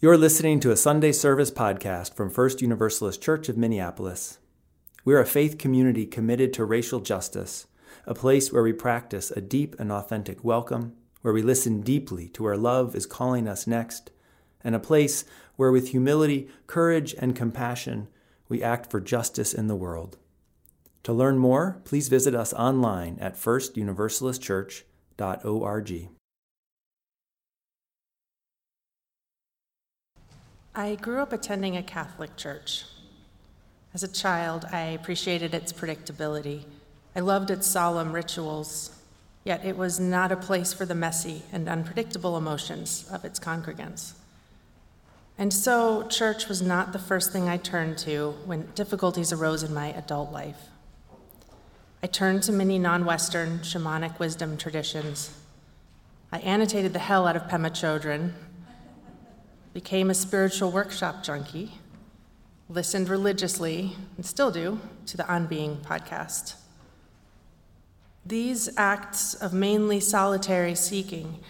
You're listening to a Sunday service podcast from First Universalist Church of Minneapolis. We're a faith community committed to racial justice, a place where we practice a deep and authentic welcome, where we listen deeply to where love is calling us next, and a place where, with humility, courage, and compassion, we act for justice in the world. To learn more, please visit us online at firstuniversalistchurch.org. I grew up attending a Catholic church. As a child, I appreciated its predictability. I loved its solemn rituals, yet it was not a place for the messy and unpredictable emotions of its congregants. And so, church was not the first thing I turned to when difficulties arose in my adult life. I turned to many non Western shamanic wisdom traditions. I annotated the hell out of Pema Chodron, became a spiritual workshop junkie, listened religiously, and still do, to the On Being podcast. These acts of mainly solitary seeking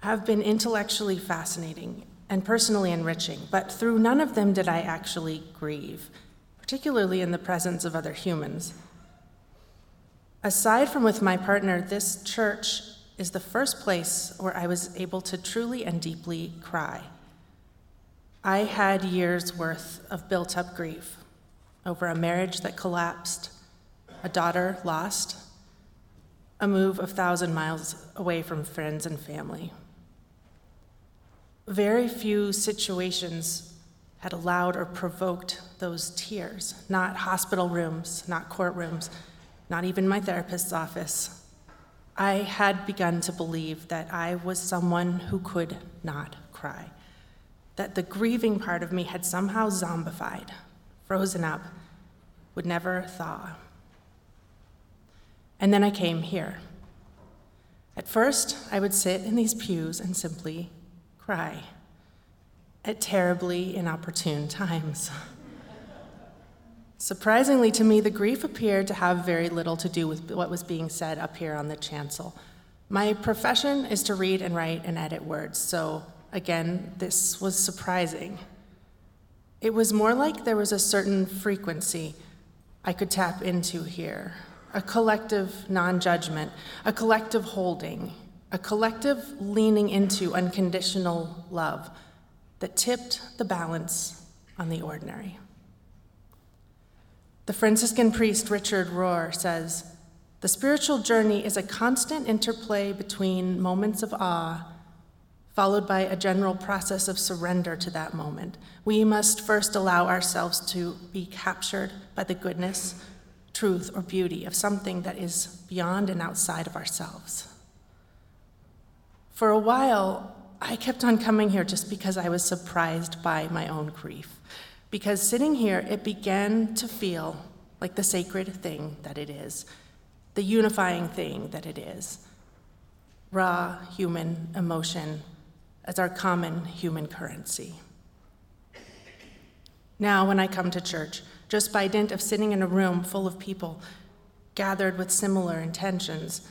have been intellectually fascinating and personally enriching, but through none of them did I actually grieve, particularly in the presence of other humans. Aside from with my partner, this church is the first place where I was able to truly and deeply cry. I had years worth of built up grief over a marriage that collapsed, a daughter lost, a move of thousand miles away from friends and family. Very few situations had allowed or provoked those tears, not hospital rooms, not courtrooms, not even my therapist's office. I had begun to believe that I was someone who could not cry, that the grieving part of me had somehow zombified, frozen up, would never thaw. And then I came here. At first, I would sit in these pews and simply cry at terribly inopportune times. Surprisingly to me, the grief appeared to have very little to do with what was being said up here on the chancel. My profession is to read and write and edit words, so again, this was surprising. It was more like there was a certain frequency I could tap into here a collective non judgment, a collective holding, a collective leaning into unconditional love that tipped the balance on the ordinary. The Franciscan priest Richard Rohr says the spiritual journey is a constant interplay between moments of awe, followed by a general process of surrender to that moment. We must first allow ourselves to be captured by the goodness, truth, or beauty of something that is beyond and outside of ourselves. For a while, I kept on coming here just because I was surprised by my own grief. Because sitting here, it began to feel like the sacred thing that it is, the unifying thing that it is. Raw human emotion as our common human currency. Now, when I come to church, just by dint of sitting in a room full of people gathered with similar intentions,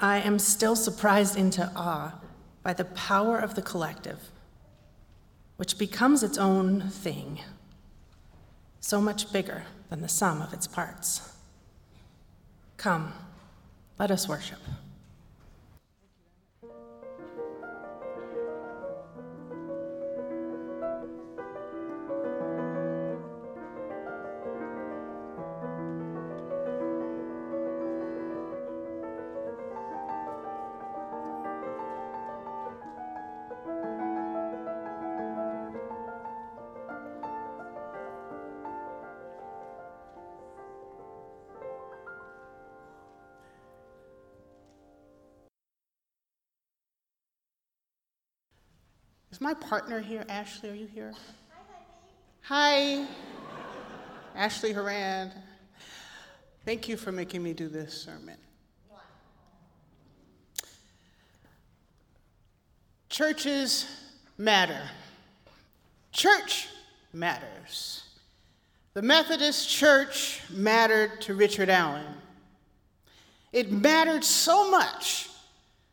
I am still surprised into awe by the power of the collective, which becomes its own thing, so much bigger than the sum of its parts. Come, let us worship. Is my partner here? Ashley, are you here? Hi, Hi. Ashley Horan. Thank you for making me do this sermon. Churches matter. Church matters. The Methodist Church mattered to Richard Allen. It mattered so much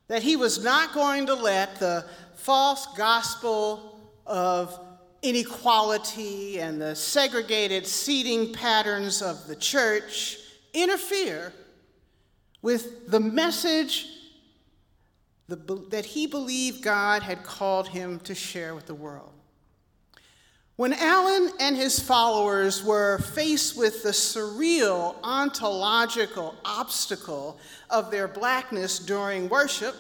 that he was not going to let the false gospel of inequality and the segregated seating patterns of the church interfere with the message that he believed God had called him to share with the world. When Allen and his followers were faced with the surreal ontological obstacle of their blackness during worship,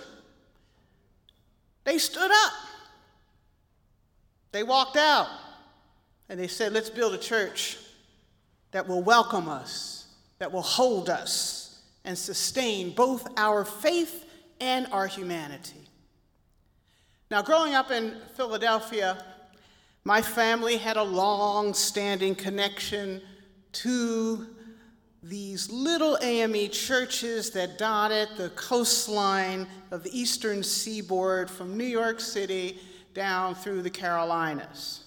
they stood up. They walked out and they said, Let's build a church that will welcome us, that will hold us, and sustain both our faith and our humanity. Now, growing up in Philadelphia, my family had a long standing connection to these little AME churches that dotted the coastline of the eastern seaboard from New York City down through the Carolinas.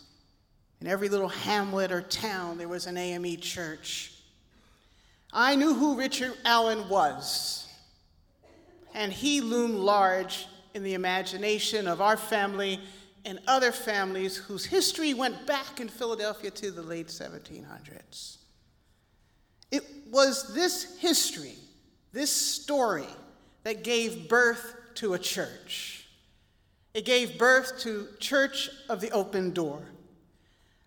In every little hamlet or town, there was an AME church. I knew who Richard Allen was, and he loomed large in the imagination of our family and other families whose history went back in Philadelphia to the late 1700s. It was this history, this story, that gave birth to a church. It gave birth to Church of the Open Door,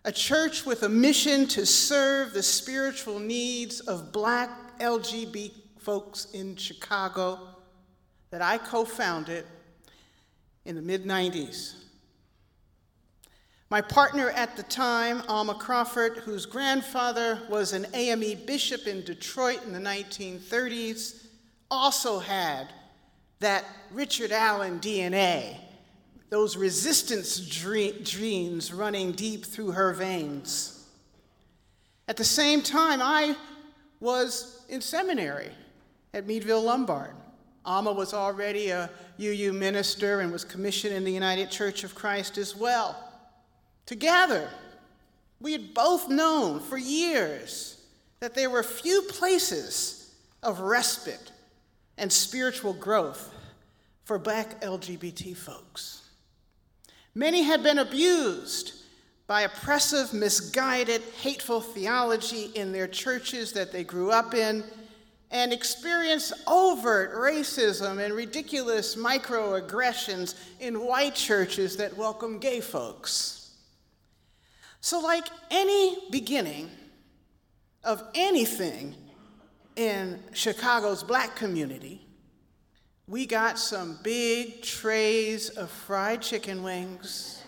a church with a mission to serve the spiritual needs of black LGBT folks in Chicago that I co founded in the mid 90s. My partner at the time, Alma Crawford, whose grandfather was an AME bishop in Detroit in the 1930s, also had that Richard Allen DNA, those resistance genes running deep through her veins. At the same time, I was in seminary at Meadville Lombard. Alma was already a UU minister and was commissioned in the United Church of Christ as well. Together, we had both known for years that there were few places of respite and spiritual growth for black LGBT folks. Many had been abused by oppressive, misguided, hateful theology in their churches that they grew up in and experienced overt racism and ridiculous microaggressions in white churches that welcome gay folks. So, like any beginning of anything in Chicago's black community, we got some big trays of fried chicken wings,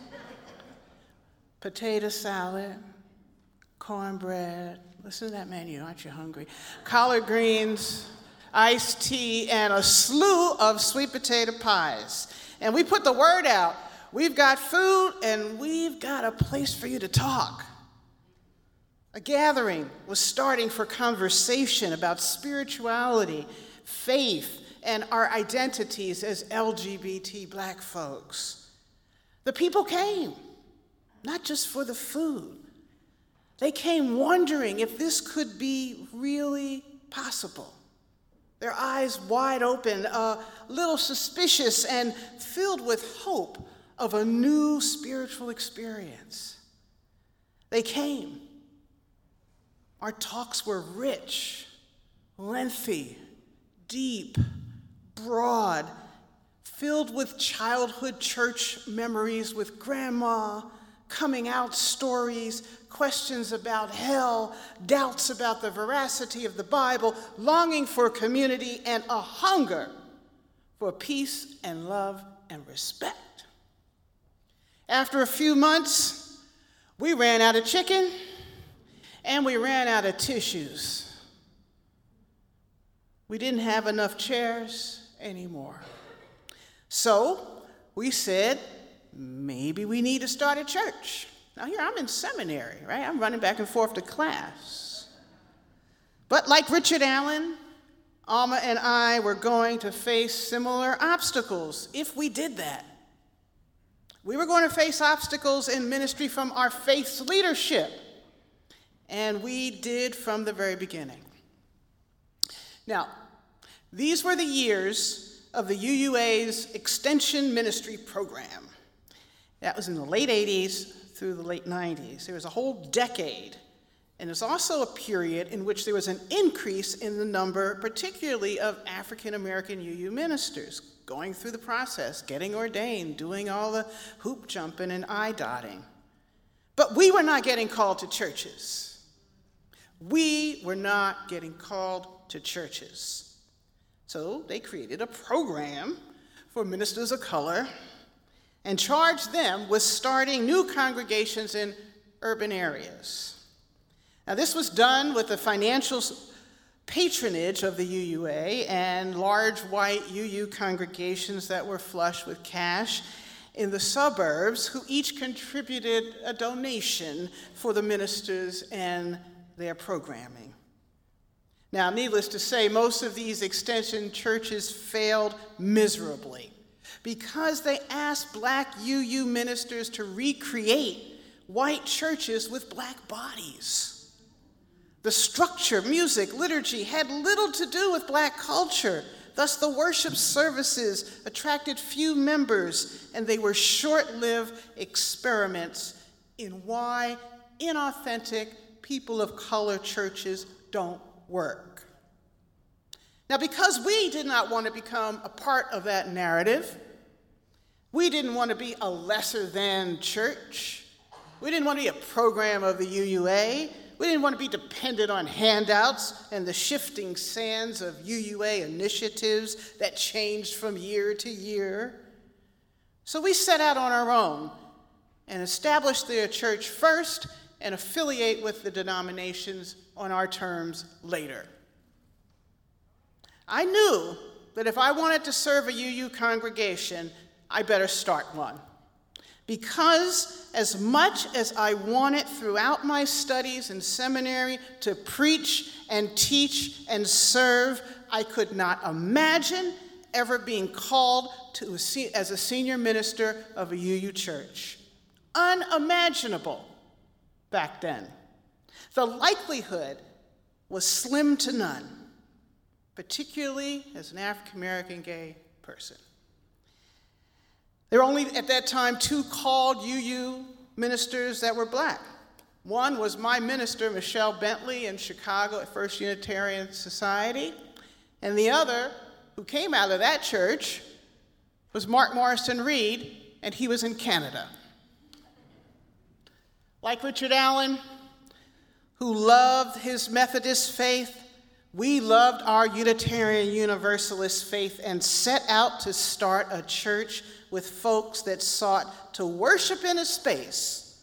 potato salad, cornbread. Listen to that menu, aren't you hungry? Collard greens, iced tea, and a slew of sweet potato pies. And we put the word out We've got food and we've got a place for you to talk. A gathering was starting for conversation about spirituality, faith, and our identities as LGBT black folks. The people came, not just for the food, they came wondering if this could be really possible. Their eyes wide open, a little suspicious, and filled with hope of a new spiritual experience. They came. Our talks were rich, lengthy, deep, broad, filled with childhood church memories with grandma, coming out stories, questions about hell, doubts about the veracity of the Bible, longing for community, and a hunger for peace and love and respect. After a few months, we ran out of chicken and we ran out of tissues. We didn't have enough chairs anymore. So we said, maybe we need to start a church. Now, here I'm in seminary, right? I'm running back and forth to class. But like Richard Allen, Alma and I were going to face similar obstacles if we did that. We were going to face obstacles in ministry from our faith's leadership, and we did from the very beginning. Now, these were the years of the UUA's Extension Ministry Program. That was in the late 80s through the late 90s. There was a whole decade. And there's also a period in which there was an increase in the number, particularly of African American UU ministers, going through the process, getting ordained, doing all the hoop jumping and eye dotting. But we were not getting called to churches. We were not getting called to churches. So they created a program for ministers of color and charged them with starting new congregations in urban areas. Now, this was done with the financial patronage of the UUA and large white UU congregations that were flush with cash in the suburbs who each contributed a donation for the ministers and their programming. Now, needless to say, most of these extension churches failed miserably because they asked black UU ministers to recreate white churches with black bodies. The structure, music, liturgy had little to do with black culture. Thus, the worship services attracted few members, and they were short lived experiments in why inauthentic people of color churches don't work. Now, because we did not want to become a part of that narrative, we didn't want to be a lesser than church. We didn't want to be a program of the UUA. We didn't want to be dependent on handouts and the shifting sands of UUA initiatives that changed from year to year. So we set out on our own and established the church first and affiliate with the denominations on our terms later. I knew that if I wanted to serve a UU congregation, I better start one. Because as much as I wanted throughout my studies in seminary to preach and teach and serve, I could not imagine ever being called to a, as a senior minister of a UU church. Unimaginable back then. The likelihood was slim to none, particularly as an African American gay person. There were only at that time two called UU ministers that were black. One was my minister, Michelle Bentley, in Chicago at First Unitarian Society, and the other, who came out of that church, was Mark Morrison Reed, and he was in Canada. Like Richard Allen, who loved his Methodist faith, we loved our Unitarian Universalist faith and set out to start a church with folks that sought to worship in a space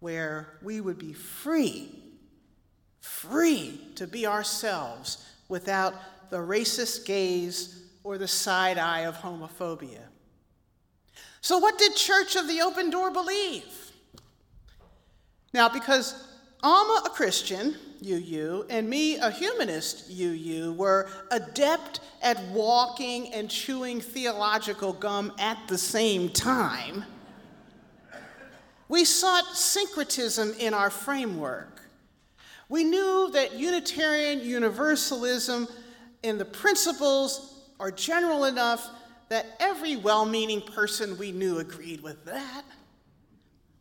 where we would be free, free to be ourselves without the racist gaze or the side eye of homophobia. So, what did Church of the Open Door believe? Now, because Alma, a Christian, UU, and me, a humanist UU, were adept at walking and chewing theological gum at the same time, we sought syncretism in our framework. We knew that Unitarian Universalism in the principles are general enough that every well meaning person we knew agreed with that.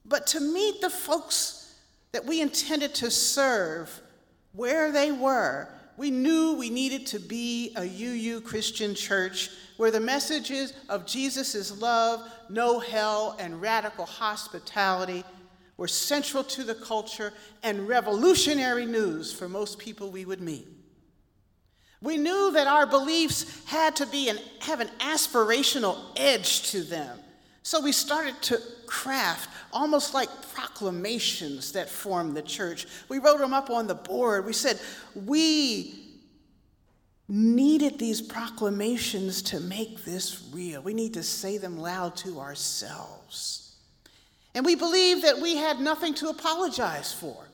But to meet the folks that we intended to serve where they were, we knew we needed to be a UU Christian church where the messages of Jesus' love, no hell, and radical hospitality were central to the culture and revolutionary news for most people we would meet. We knew that our beliefs had to be and have an aspirational edge to them. So we started to craft almost like proclamations that formed the church. We wrote them up on the board. We said, We needed these proclamations to make this real. We need to say them loud to ourselves. And we believed that we had nothing to apologize for.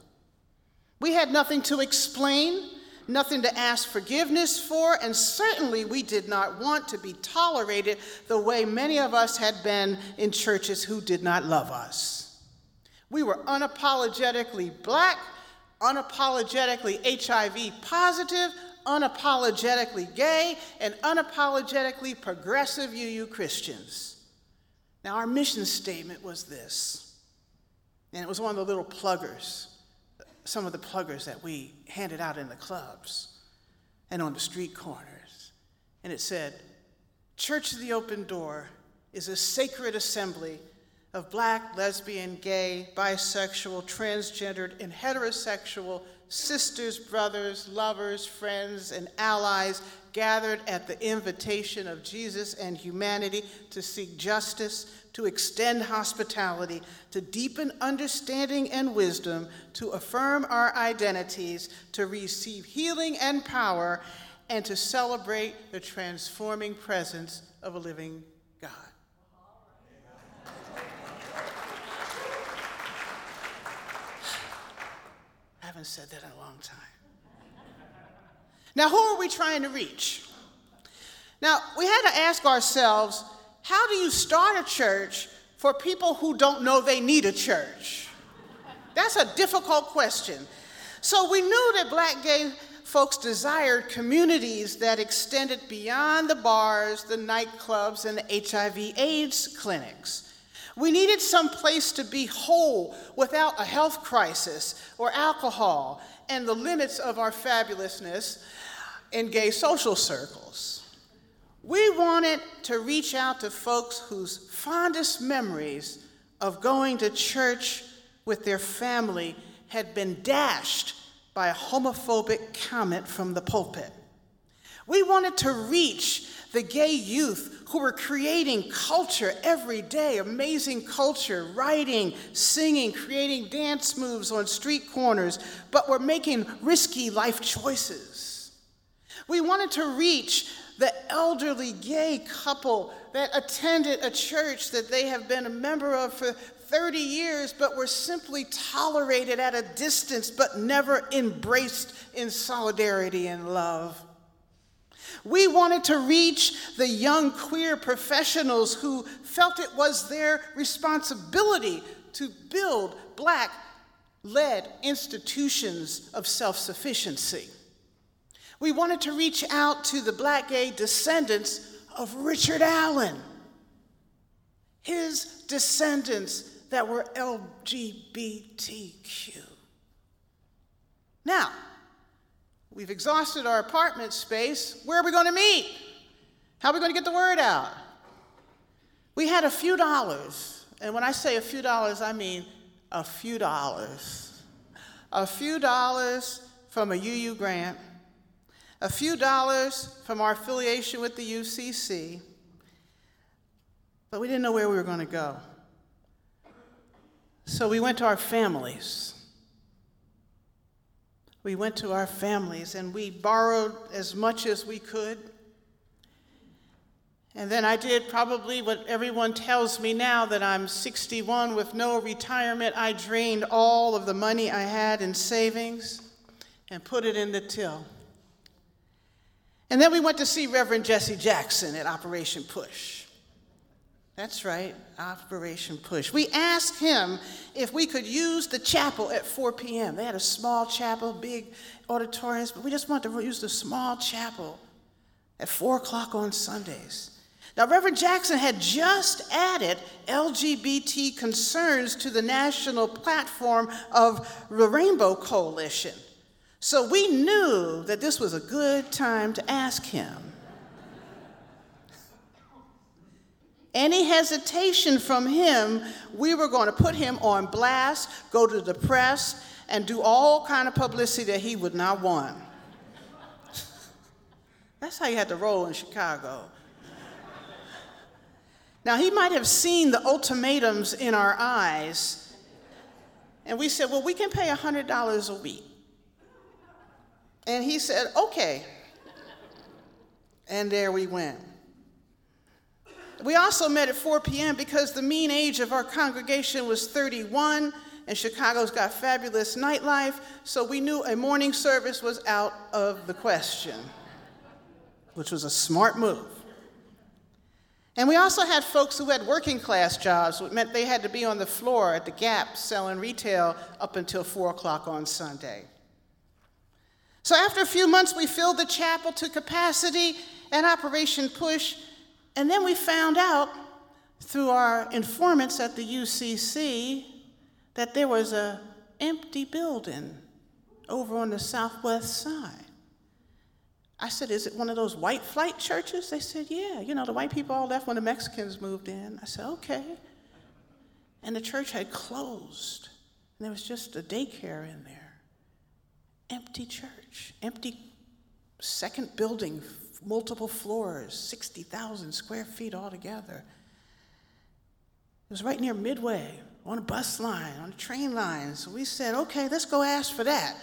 We had nothing to explain nothing to ask forgiveness for, and certainly we did not want to be tolerated the way many of us had been in churches who did not love us. We were unapologetically black, unapologetically HIV positive, unapologetically gay, and unapologetically progressive UU Christians. Now, our mission statement was this, and it was one of the little pluggers, some of the pluggers that we handed out in the clubs and on the street corners. And it said, Church of the Open Door is a sacred assembly of black, lesbian, gay, bisexual, transgendered, and heterosexual sisters, brothers, lovers, friends, and allies gathered at the invitation of Jesus and humanity to seek justice, to extend hospitality, to deepen understanding and wisdom, to affirm our identities, to receive healing and power, and to celebrate the transforming presence of a living God. I haven't said that in a long time. Now, who are we trying to reach? Now, we had to ask ourselves how do you start a church for people who don't know they need a church? That's a difficult question. So, we knew that black gay folks desired communities that extended beyond the bars, the nightclubs, and the HIV AIDS clinics. We needed some place to be whole without a health crisis or alcohol and the limits of our fabulousness in gay social circles. We wanted to reach out to folks whose fondest memories of going to church with their family had been dashed by a homophobic comment from the pulpit. We wanted to reach the gay youth who were creating culture every day amazing culture, writing, singing, creating dance moves on street corners, but were making risky life choices. We wanted to reach the elderly gay couple that attended a church that they have been a member of for 30 years, but were simply tolerated at a distance, but never embraced in solidarity and love. We wanted to reach the young queer professionals who felt it was their responsibility to build black led institutions of self sufficiency. We wanted to reach out to the black gay descendants of Richard Allen, his descendants that were LGBTQ. Now, We've exhausted our apartment space. Where are we going to meet? How are we going to get the word out? We had a few dollars. And when I say a few dollars, I mean a few dollars. A few dollars from a UU grant, a few dollars from our affiliation with the UCC, but we didn't know where we were going to go. So we went to our families we went to our families and we borrowed as much as we could. And then I did probably what everyone tells me now that I'm 61 with no retirement. I drained all of the money I had in savings and put it in the till. And then we went to see Reverend Jesse Jackson at Operation Push. That's right, Operation Push. We asked him if we could use the chapel at 4 p.m. They had a small chapel, big auditoriums, but we just wanted to use the small chapel at 4 o'clock on Sundays. Now, Reverend Jackson had just added LGBT concerns to the national platform of the Rainbow Coalition. So we knew that this was a good time to ask him. Any hesitation from him, we were going to put him on blast, go to the press, and do all kind of publicity that he would not want. That's how you had to roll in Chicago. Now, he might have seen the ultimatums in our eyes, and we said, Well, we can pay $100 a week. And he said, Okay. And there we went. We also met at 4 p.m. because the mean age of our congregation was 31, and Chicago's got fabulous nightlife, so we knew a morning service was out of the question, which was a smart move. And we also had folks who had working class jobs, which meant they had to be on the floor at the Gap selling retail up until 4 o'clock on Sunday. So after a few months, we filled the chapel to capacity, and Operation Push and then we found out through our informants at the UCC that there was a empty building over on the southwest side. I said, Is it one of those white flight churches? They said, Yeah. You know, the white people all left when the Mexicans moved in. I said, Okay. And the church had closed, and there was just a daycare in there. Empty church, empty second building, multiple floors, 60,000 square feet altogether. It was right near Midway, on a bus line, on a train line. So we said, okay, let's go ask for that.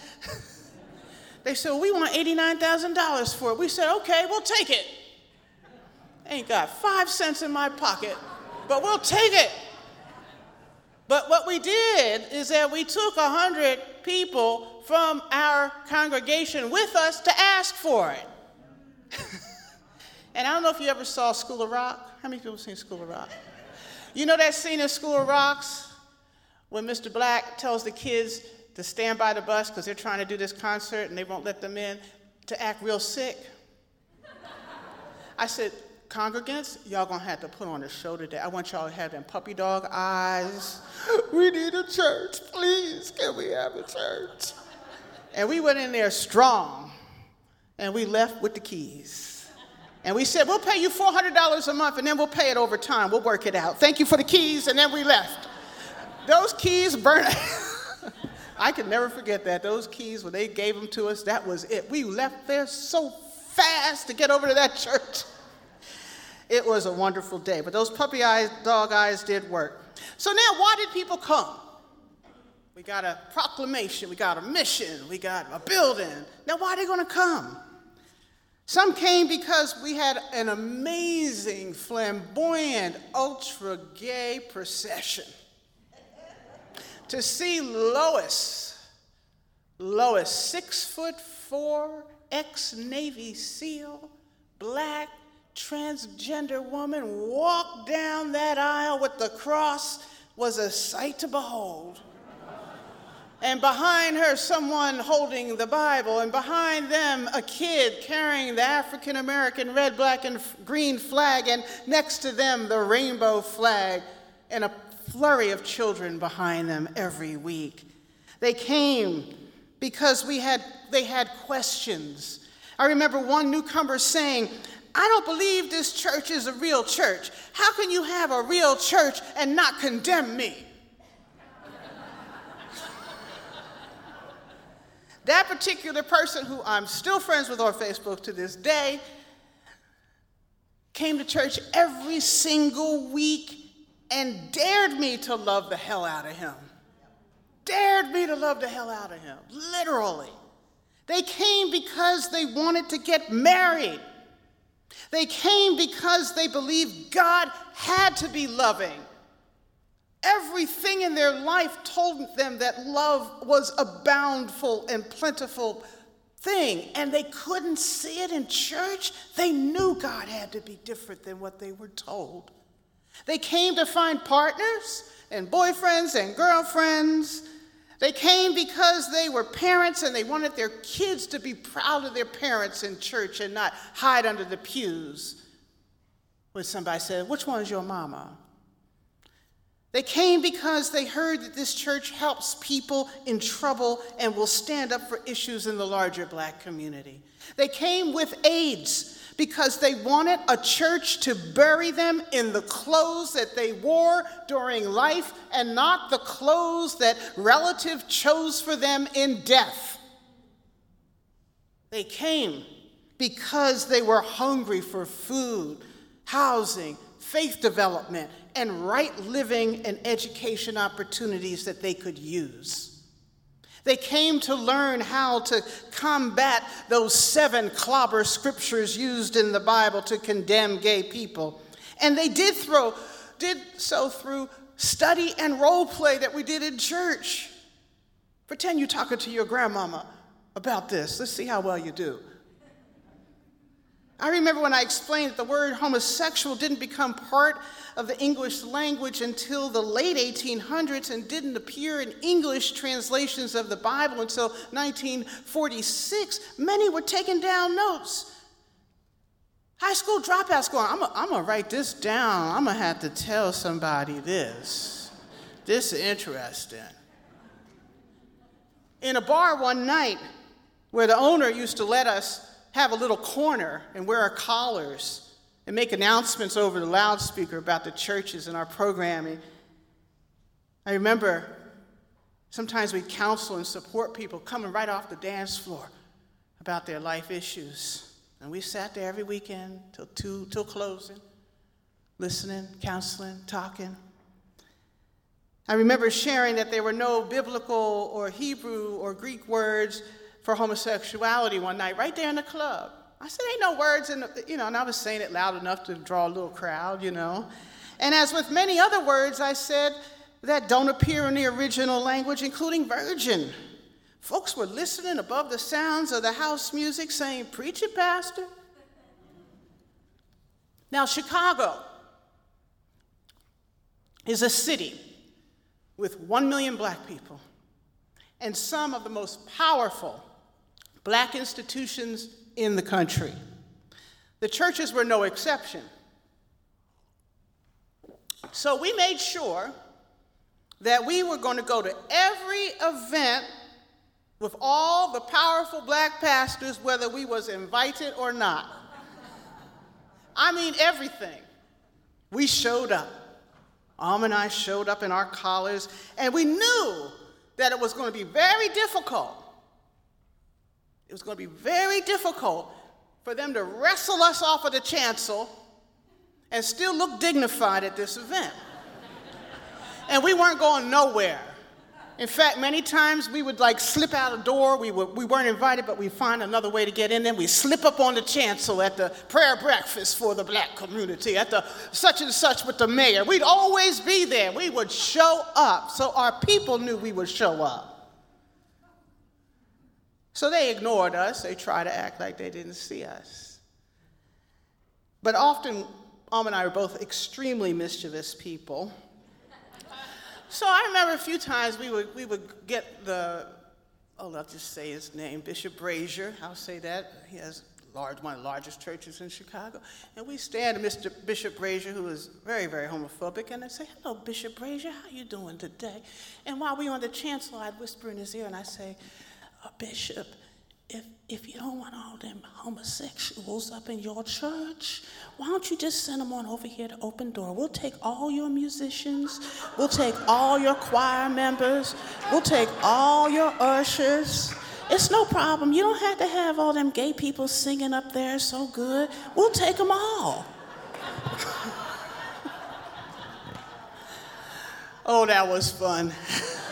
they said, well, we want $89,000 for it. We said, okay, we'll take it. Ain't got five cents in my pocket, but we'll take it. But what we did is that we took 100 people from our congregation with us to ask for it. and I don't know if you ever saw School of Rock. How many people seen School of Rock? You know that scene in School of Rocks when Mr. Black tells the kids to stand by the bus because they're trying to do this concert and they won't let them in to act real sick? I said, congregants, y'all gonna have to put on a show today. I want y'all to have them puppy dog eyes. We need a church, please. Can we have a church? And we went in there strong, and we left with the keys. And we said, We'll pay you $400 a month, and then we'll pay it over time. We'll work it out. Thank you for the keys, and then we left. Those keys burned. I can never forget that. Those keys, when they gave them to us, that was it. We left there so fast to get over to that church. It was a wonderful day. But those puppy eyes, dog eyes did work. So now, why did people come? We got a proclamation, we got a mission, we got a building. Now, why are they going to come? Some came because we had an amazing, flamboyant, ultra gay procession to see Lois. Lois, six foot four, ex Navy SEAL, black, transgender woman walk down that aisle with the cross was a sight to behold. And behind her, someone holding the Bible, and behind them, a kid carrying the African American red, black, and green flag, and next to them, the rainbow flag, and a flurry of children behind them every week. They came because we had, they had questions. I remember one newcomer saying, I don't believe this church is a real church. How can you have a real church and not condemn me? That particular person, who I'm still friends with on Facebook to this day, came to church every single week and dared me to love the hell out of him. Dared me to love the hell out of him, literally. They came because they wanted to get married. They came because they believed God had to be loving. Everything in their life told them that love was a bountiful and plentiful thing, and they couldn't see it in church. They knew God had to be different than what they were told. They came to find partners and boyfriends and girlfriends. They came because they were parents and they wanted their kids to be proud of their parents in church and not hide under the pews when somebody said, Which one's your mama? They came because they heard that this church helps people in trouble and will stand up for issues in the larger black community. They came with AIDS because they wanted a church to bury them in the clothes that they wore during life and not the clothes that relative chose for them in death. They came because they were hungry for food, housing, faith development, and right living and education opportunities that they could use. They came to learn how to combat those seven clobber scriptures used in the Bible to condemn gay people. And they did throw did so through study and role play that we did in church. Pretend you're talking to your grandmama about this. Let's see how well you do. I remember when I explained that the word homosexual didn't become part of the English language until the late 1800s and didn't appear in English translations of the Bible until 1946. Many were taking down notes. High school dropouts going, I'm going to write this down. I'm going to have to tell somebody this. This is interesting. In a bar one night where the owner used to let us have a little corner and wear our collars and make announcements over the loudspeaker about the churches and our programming. I remember sometimes we counsel and support people coming right off the dance floor about their life issues. And we sat there every weekend till two, till closing, listening, counseling, talking. I remember sharing that there were no biblical or Hebrew or Greek words for homosexuality one night right there in the club. I said, ain't no words in the, you know, and I was saying it loud enough to draw a little crowd, you know. And as with many other words, I said that don't appear in the original language, including virgin. Folks were listening above the sounds of the house music saying, Preach it, Pastor. Now, Chicago is a city with one million black people and some of the most powerful black institutions in the country. The churches were no exception. So we made sure that we were going to go to every event with all the powerful black pastors, whether we was invited or not. I mean everything. We showed up. Am and I showed up in our collars, and we knew that it was going to be very difficult. It was going to be very difficult for them to wrestle us off of the chancel and still look dignified at this event. and we weren't going nowhere. In fact, many times we would like slip out a door. We, were, we weren't invited, but we'd find another way to get in. Then we slip up on the chancel at the prayer breakfast for the black community, at the such and such with the mayor. We'd always be there. We would show up. So our people knew we would show up. So they ignored us. They tried to act like they didn't see us. But often, Om and I were both extremely mischievous people. So I remember a few times we would, we would get the, oh, I'll just say his name, Bishop Brazier. I'll say that. He has large, one of the largest churches in Chicago. And we stand to Mr. Bishop Brazier, who is very, very homophobic, and I'd say, hello, Bishop Brazier, how you doing today? And while we were on the chancel, I'd whisper in his ear and I'd say, oh, Bishop, if, if you don't want all them homosexuals up in your church, why don't you just send them on over here to Open Door? We'll take all your musicians, we'll take all your choir members, we'll take all your ushers. It's no problem. You don't have to have all them gay people singing up there so good. We'll take them all. oh, that was fun.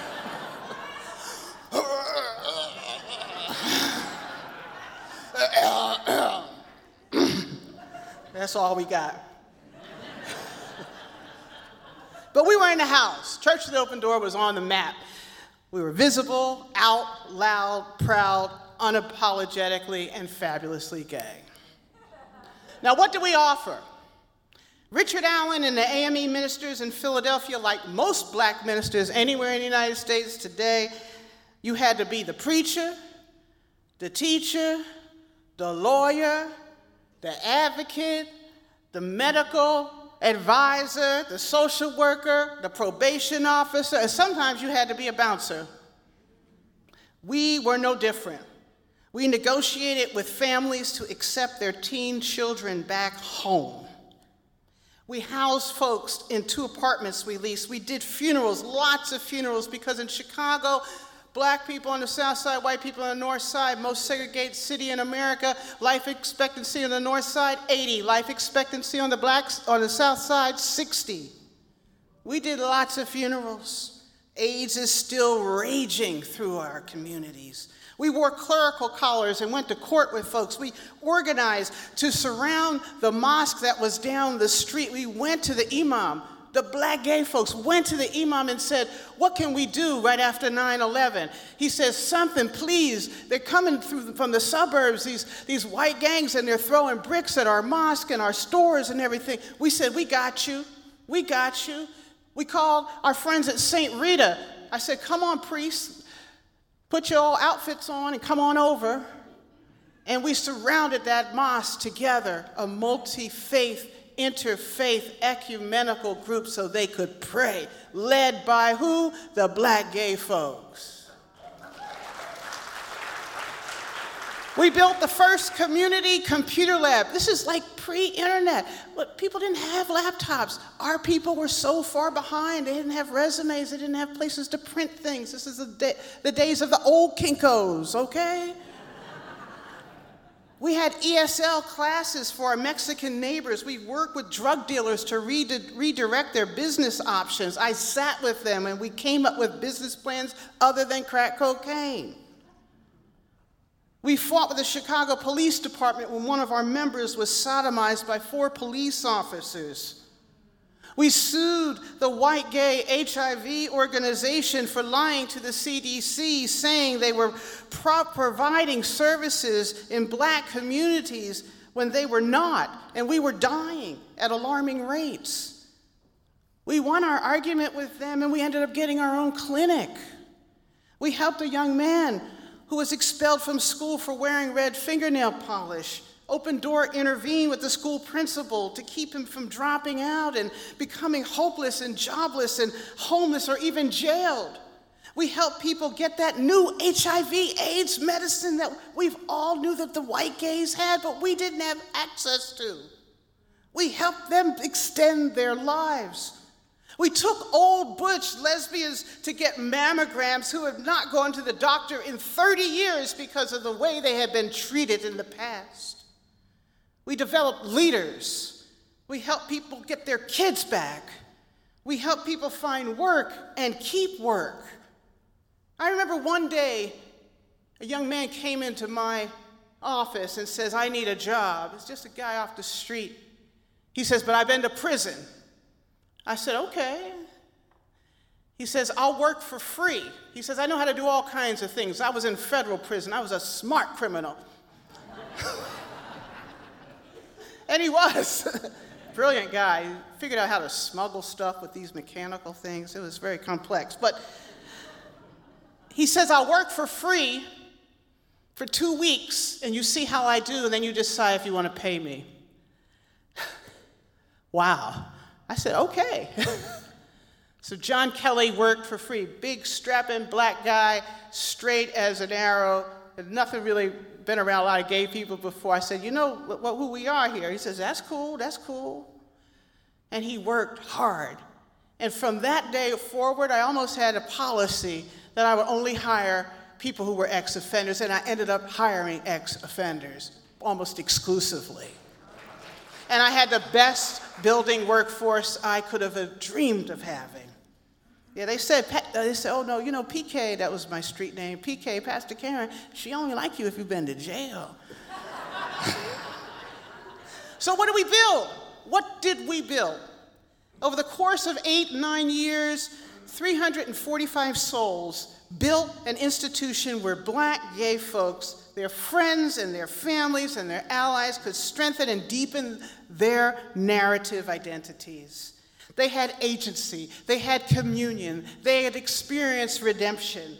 That's all we got. but we were in the house. Church of the Open Door was on the map. We were visible, out, loud, proud, unapologetically, and fabulously gay. Now, what do we offer? Richard Allen and the AME ministers in Philadelphia, like most black ministers anywhere in the United States today, you had to be the preacher, the teacher, the lawyer, the advocate, the medical advisor, the social worker, the probation officer, and sometimes you had to be a bouncer. We were no different. We negotiated with families to accept their teen children back home. We housed folks in two apartments we leased. We did funerals, lots of funerals, because in Chicago, Black people on the south side, white people on the north side, most segregated city in America. Life expectancy on the north side, 80. Life expectancy on the blacks on the south side, 60. We did lots of funerals. AIDS is still raging through our communities. We wore clerical collars and went to court with folks. We organized to surround the mosque that was down the street. We went to the imam the black gay folks went to the imam and said, What can we do right after 9 11? He says, Something, please. They're coming through from the suburbs, these, these white gangs, and they're throwing bricks at our mosque and our stores and everything. We said, We got you. We got you. We called our friends at St. Rita. I said, Come on, priests, put your outfits on and come on over. And we surrounded that mosque together, a multi faith, interfaith, ecumenical group so they could pray, led by who? The black gay folks. We built the first community computer lab. This is like pre internet. People didn't have laptops. Our people were so far behind. They didn't have resumes, they didn't have places to print things. This is the, day, the days of the old Kinkos, okay? We had ESL classes for our Mexican neighbors. We worked with drug dealers to redirect their business options. I sat with them and we came up with business plans other than crack cocaine. We fought with the Chicago Police Department when one of our members was sodomized by four police officers. We sued the white gay HIV organization for lying to the CDC, saying they were pro- providing services in black communities when they were not, and we were dying at alarming rates. We won our argument with them, and we ended up getting our own clinic. We helped a young man who was expelled from school for wearing red fingernail polish. Open Door intervened with the school principal to keep him from dropping out and becoming hopeless and jobless and homeless or even jailed. We help people get that new HIV AIDS medicine that we've all knew that the white gays had, but we didn't have access to. We helped them extend their lives. We took old butch lesbians to get mammograms who have not gone to the doctor in 30 years because of the way they had been treated in the past. We develop leaders. We help people get their kids back. We help people find work and keep work. I remember one day a young man came into my office and says, I need a job. It's just a guy off the street. He says, But I've been to prison. I said, okay. He says, I'll work for free. He says, I know how to do all kinds of things. I was in federal prison, I was a smart criminal. and he was. Brilliant guy. He figured out how to smuggle stuff with these mechanical things. It was very complex. But he says, I'll work for free for two weeks, and you see how I do, and then you decide if you want to pay me. wow. I said, okay. so John Kelly worked for free. Big, strapping black guy, straight as an arrow. Nothing really been around a lot of gay people before. I said, you know who we are here? He says, that's cool, that's cool. And he worked hard. And from that day forward, I almost had a policy that I would only hire people who were ex offenders, and I ended up hiring ex offenders almost exclusively. And I had the best building workforce I could have uh, dreamed of having. Yeah, they said, uh, they said, oh no, you know, PK, that was my street name, PK, Pastor Karen, she only like you if you've been to jail. so what did we build? What did we build? Over the course of eight, nine years, 345 souls built an institution where black gay folks their friends and their families and their allies could strengthen and deepen their narrative identities. They had agency, they had communion, they had experienced redemption.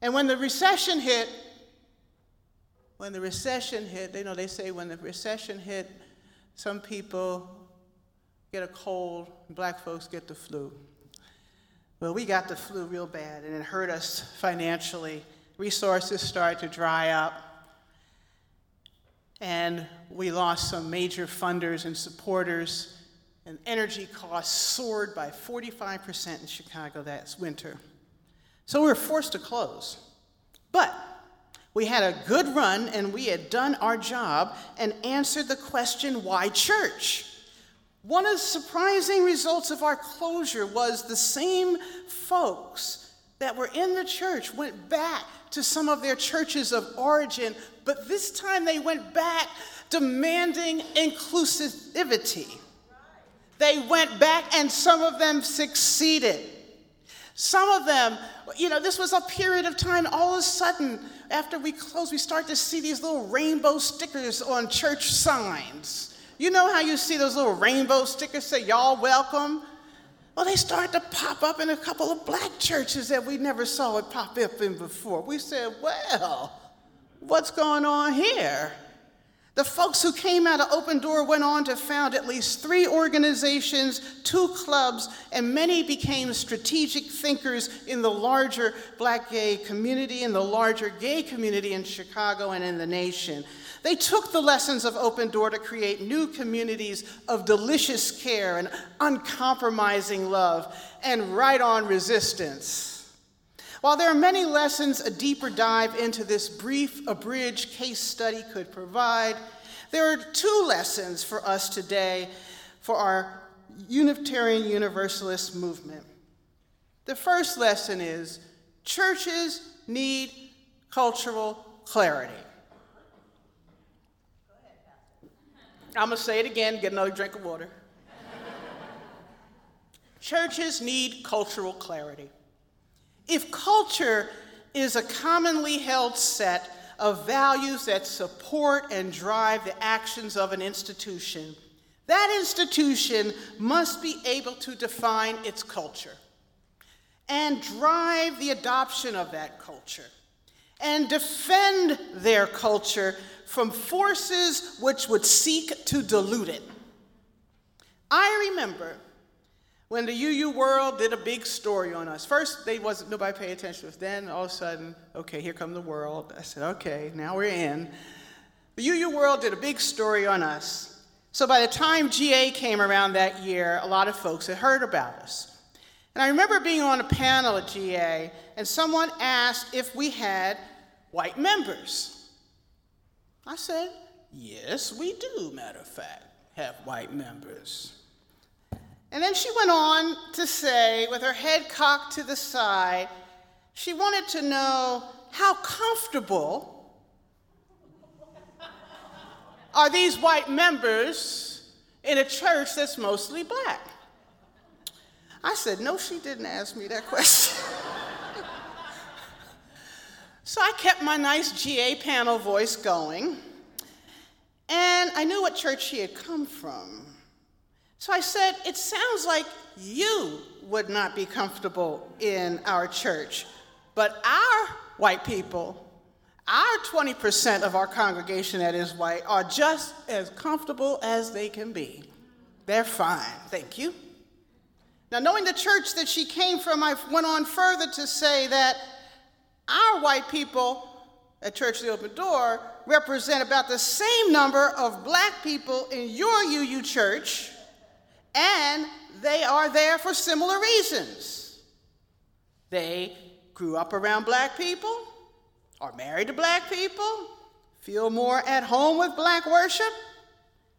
And when the recession hit, when the recession hit, you know, they say when the recession hit, some people get a cold, black folks get the flu. Well, we got the flu real bad, and it hurt us financially resources started to dry up. And we lost some major funders and supporters, and energy costs soared by 45% in Chicago that winter. So we were forced to close. But we had a good run and we had done our job and answered the question why church? One of the surprising results of our closure was the same folks that were in the church went back to some of their churches of origin, but this time they went back demanding inclusivity. They went back, and some of them succeeded. Some of them, you know, this was a period of time, all of a sudden, after we closed, we start to see these little rainbow stickers on church signs. You know how you see those little rainbow stickers say, Y'all welcome? Well, they started to pop up in a couple of black churches that we never saw it pop up in before. We said, well, what's going on here? The folks who came out of Open Door went on to found at least three organizations, two clubs, and many became strategic thinkers in the larger black gay community, in the larger gay community in Chicago and in the nation. They took the lessons of Open Door to create new communities of delicious care and uncompromising love and right on resistance. While there are many lessons a deeper dive into this brief, abridged case study could provide, there are two lessons for us today for our Unitarian Universalist movement. The first lesson is churches need cultural clarity. I'm going to say it again, get another drink of water. Churches need cultural clarity. If culture is a commonly held set of values that support and drive the actions of an institution, that institution must be able to define its culture and drive the adoption of that culture and defend their culture from forces which would seek to dilute it. I remember when the UU World did a big story on us. First, they wasn't nobody pay attention to us. Then all of a sudden, okay, here come the world. I said, okay, now we're in. The UU World did a big story on us. So by the time GA came around that year, a lot of folks had heard about us. And I remember being on a panel at GA, and someone asked if we had white members. I said, yes, we do, matter of fact, have white members. And then she went on to say, with her head cocked to the side, she wanted to know how comfortable are these white members in a church that's mostly black? I said, No, she didn't ask me that question. so I kept my nice GA panel voice going, and I knew what church she had come from. So I said, It sounds like you would not be comfortable in our church, but our white people, our 20% of our congregation that is white, are just as comfortable as they can be. They're fine, thank you. Now, knowing the church that she came from, I went on further to say that our white people at Church of the Open Door represent about the same number of black people in your UU church and they are there for similar reasons. They grew up around black people, are married to black people, feel more at home with black worship,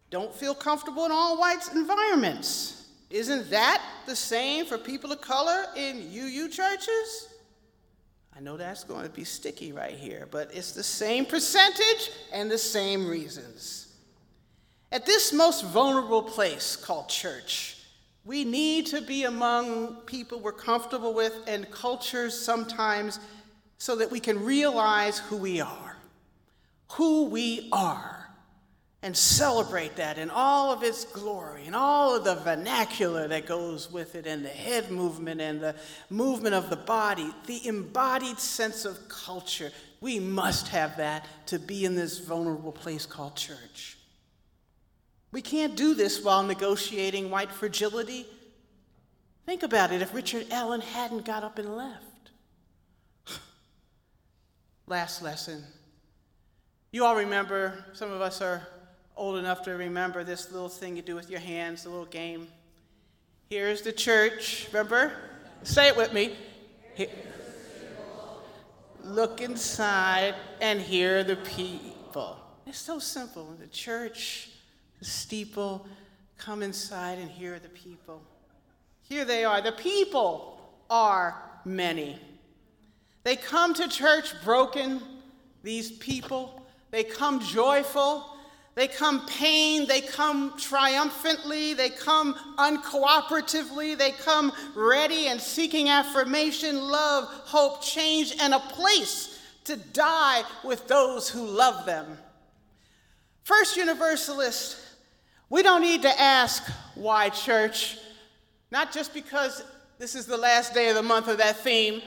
don't feel comfortable in all whites environments. Isn't that the same for people of color in UU churches? I know that's going to be sticky right here, but it's the same percentage and the same reasons. At this most vulnerable place called church, we need to be among people we're comfortable with and cultures sometimes so that we can realize who we are, who we are, and celebrate that in all of its glory and all of the vernacular that goes with it, and the head movement and the movement of the body, the embodied sense of culture. We must have that to be in this vulnerable place called church. We can't do this while negotiating white fragility. Think about it if Richard Allen hadn't got up and left. Last lesson. You all remember, some of us are old enough to remember this little thing you do with your hands, the little game. Here's the church, remember? Say it with me. Here. Look inside and hear the people. It's so simple. The church steeple, come inside and hear the people. Here they are. The people are many. They come to church broken, these people. They come joyful. They come pained. They come triumphantly. They come uncooperatively. They come ready and seeking affirmation, love, hope, change, and a place to die with those who love them. First Universalist we don't need to ask why church, not just because this is the last day of the month of that theme.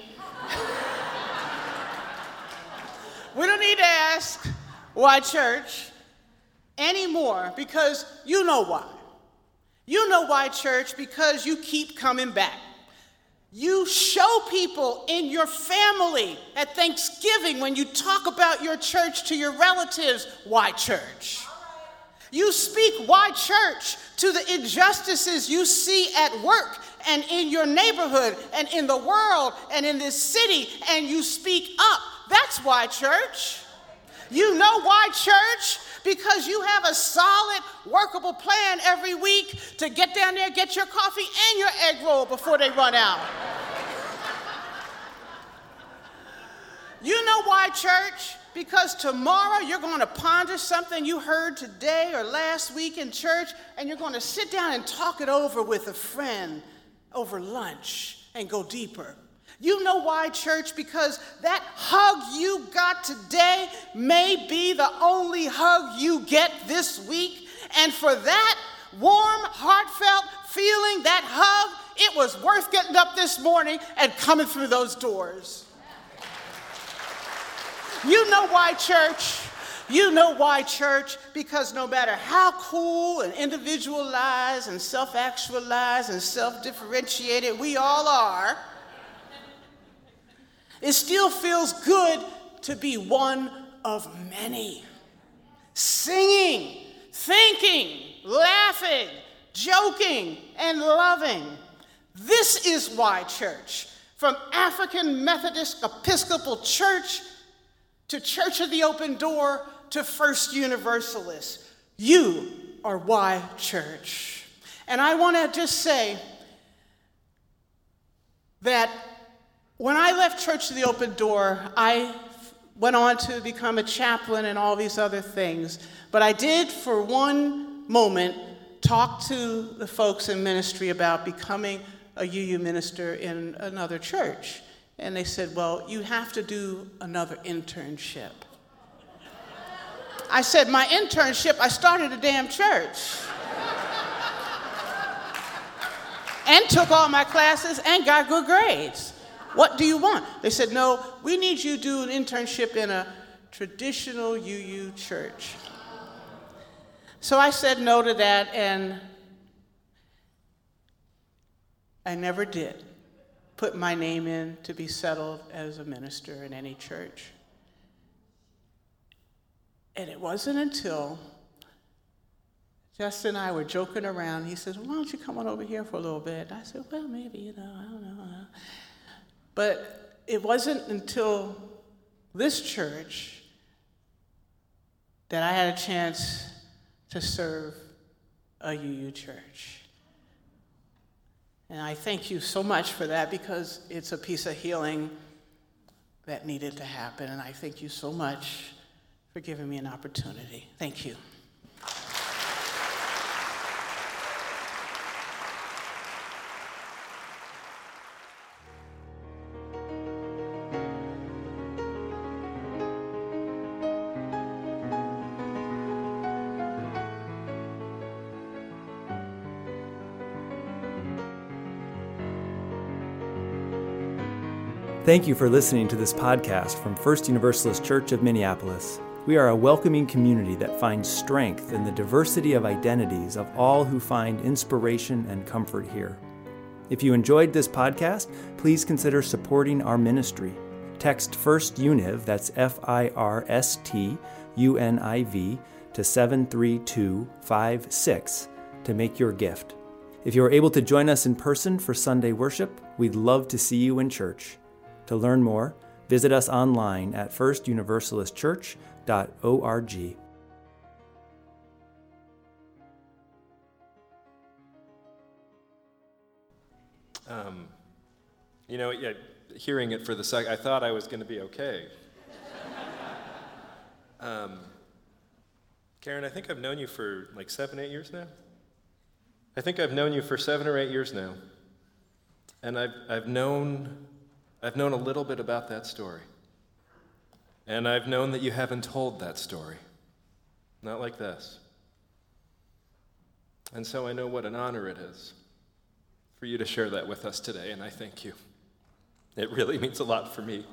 We don't need to ask why church anymore because you know why. You know why church because you keep coming back. You show people in your family at Thanksgiving when you talk about your church to your relatives why church. You speak why church to the injustices you see at work and in your neighborhood and in the world and in this city, and you speak up. That's why church. You know why church? Because you have a solid, workable plan every week to get down there, get your coffee and your egg roll before they run out. you know why church? Because tomorrow you're going to ponder something you heard today or last week in church, and you're going to sit down and talk it over with a friend over lunch and go deeper. You know why, church? Because that hug you got today may be the only hug you get this week. And for that warm, heartfelt feeling, that hug, it was worth getting up this morning and coming through those doors. You know why, church? You know why, church? Because no matter how cool and individualized and self actualized and self differentiated we all are, it still feels good to be one of many. Singing, thinking, laughing, joking, and loving. This is why, church, from African Methodist Episcopal Church to Church of the Open Door to First Universalist. You are why church. And I want to just say that when I left Church of the Open Door, I went on to become a chaplain and all these other things. But I did, for one moment, talk to the folks in ministry about becoming a UU minister in another church. And they said, Well, you have to do another internship. I said, My internship, I started a damn church. and took all my classes and got good grades. What do you want? They said, No, we need you to do an internship in a traditional UU church. So I said no to that, and I never did put my name in to be settled as a minister in any church. And it wasn't until Justin and I were joking around. He says, Why don't you come on over here for a little bit? I said, Well, maybe, you know, I don't know. But it wasn't until this church that I had a chance to serve a UU church. And I thank you so much for that because it's a piece of healing that needed to happen. And I thank you so much for giving me an opportunity. Thank you. Thank you for listening to this podcast from First Universalist Church of Minneapolis. We are a welcoming community that finds strength in the diversity of identities of all who find inspiration and comfort here. If you enjoyed this podcast, please consider supporting our ministry. Text First Univ, that's F I R S T U N I V, to 73256 to make your gift. If you are able to join us in person for Sunday worship, we'd love to see you in church. To learn more, visit us online at firstuniversalistchurch.org. Um, you know, yeah, hearing it for the second, I thought I was going to be okay. um, Karen, I think I've known you for like seven, eight years now. I think I've known you for seven or eight years now. And I've, I've known I've known a little bit about that story. And I've known that you haven't told that story. Not like this. And so I know what an honor it is for you to share that with us today, and I thank you. It really means a lot for me.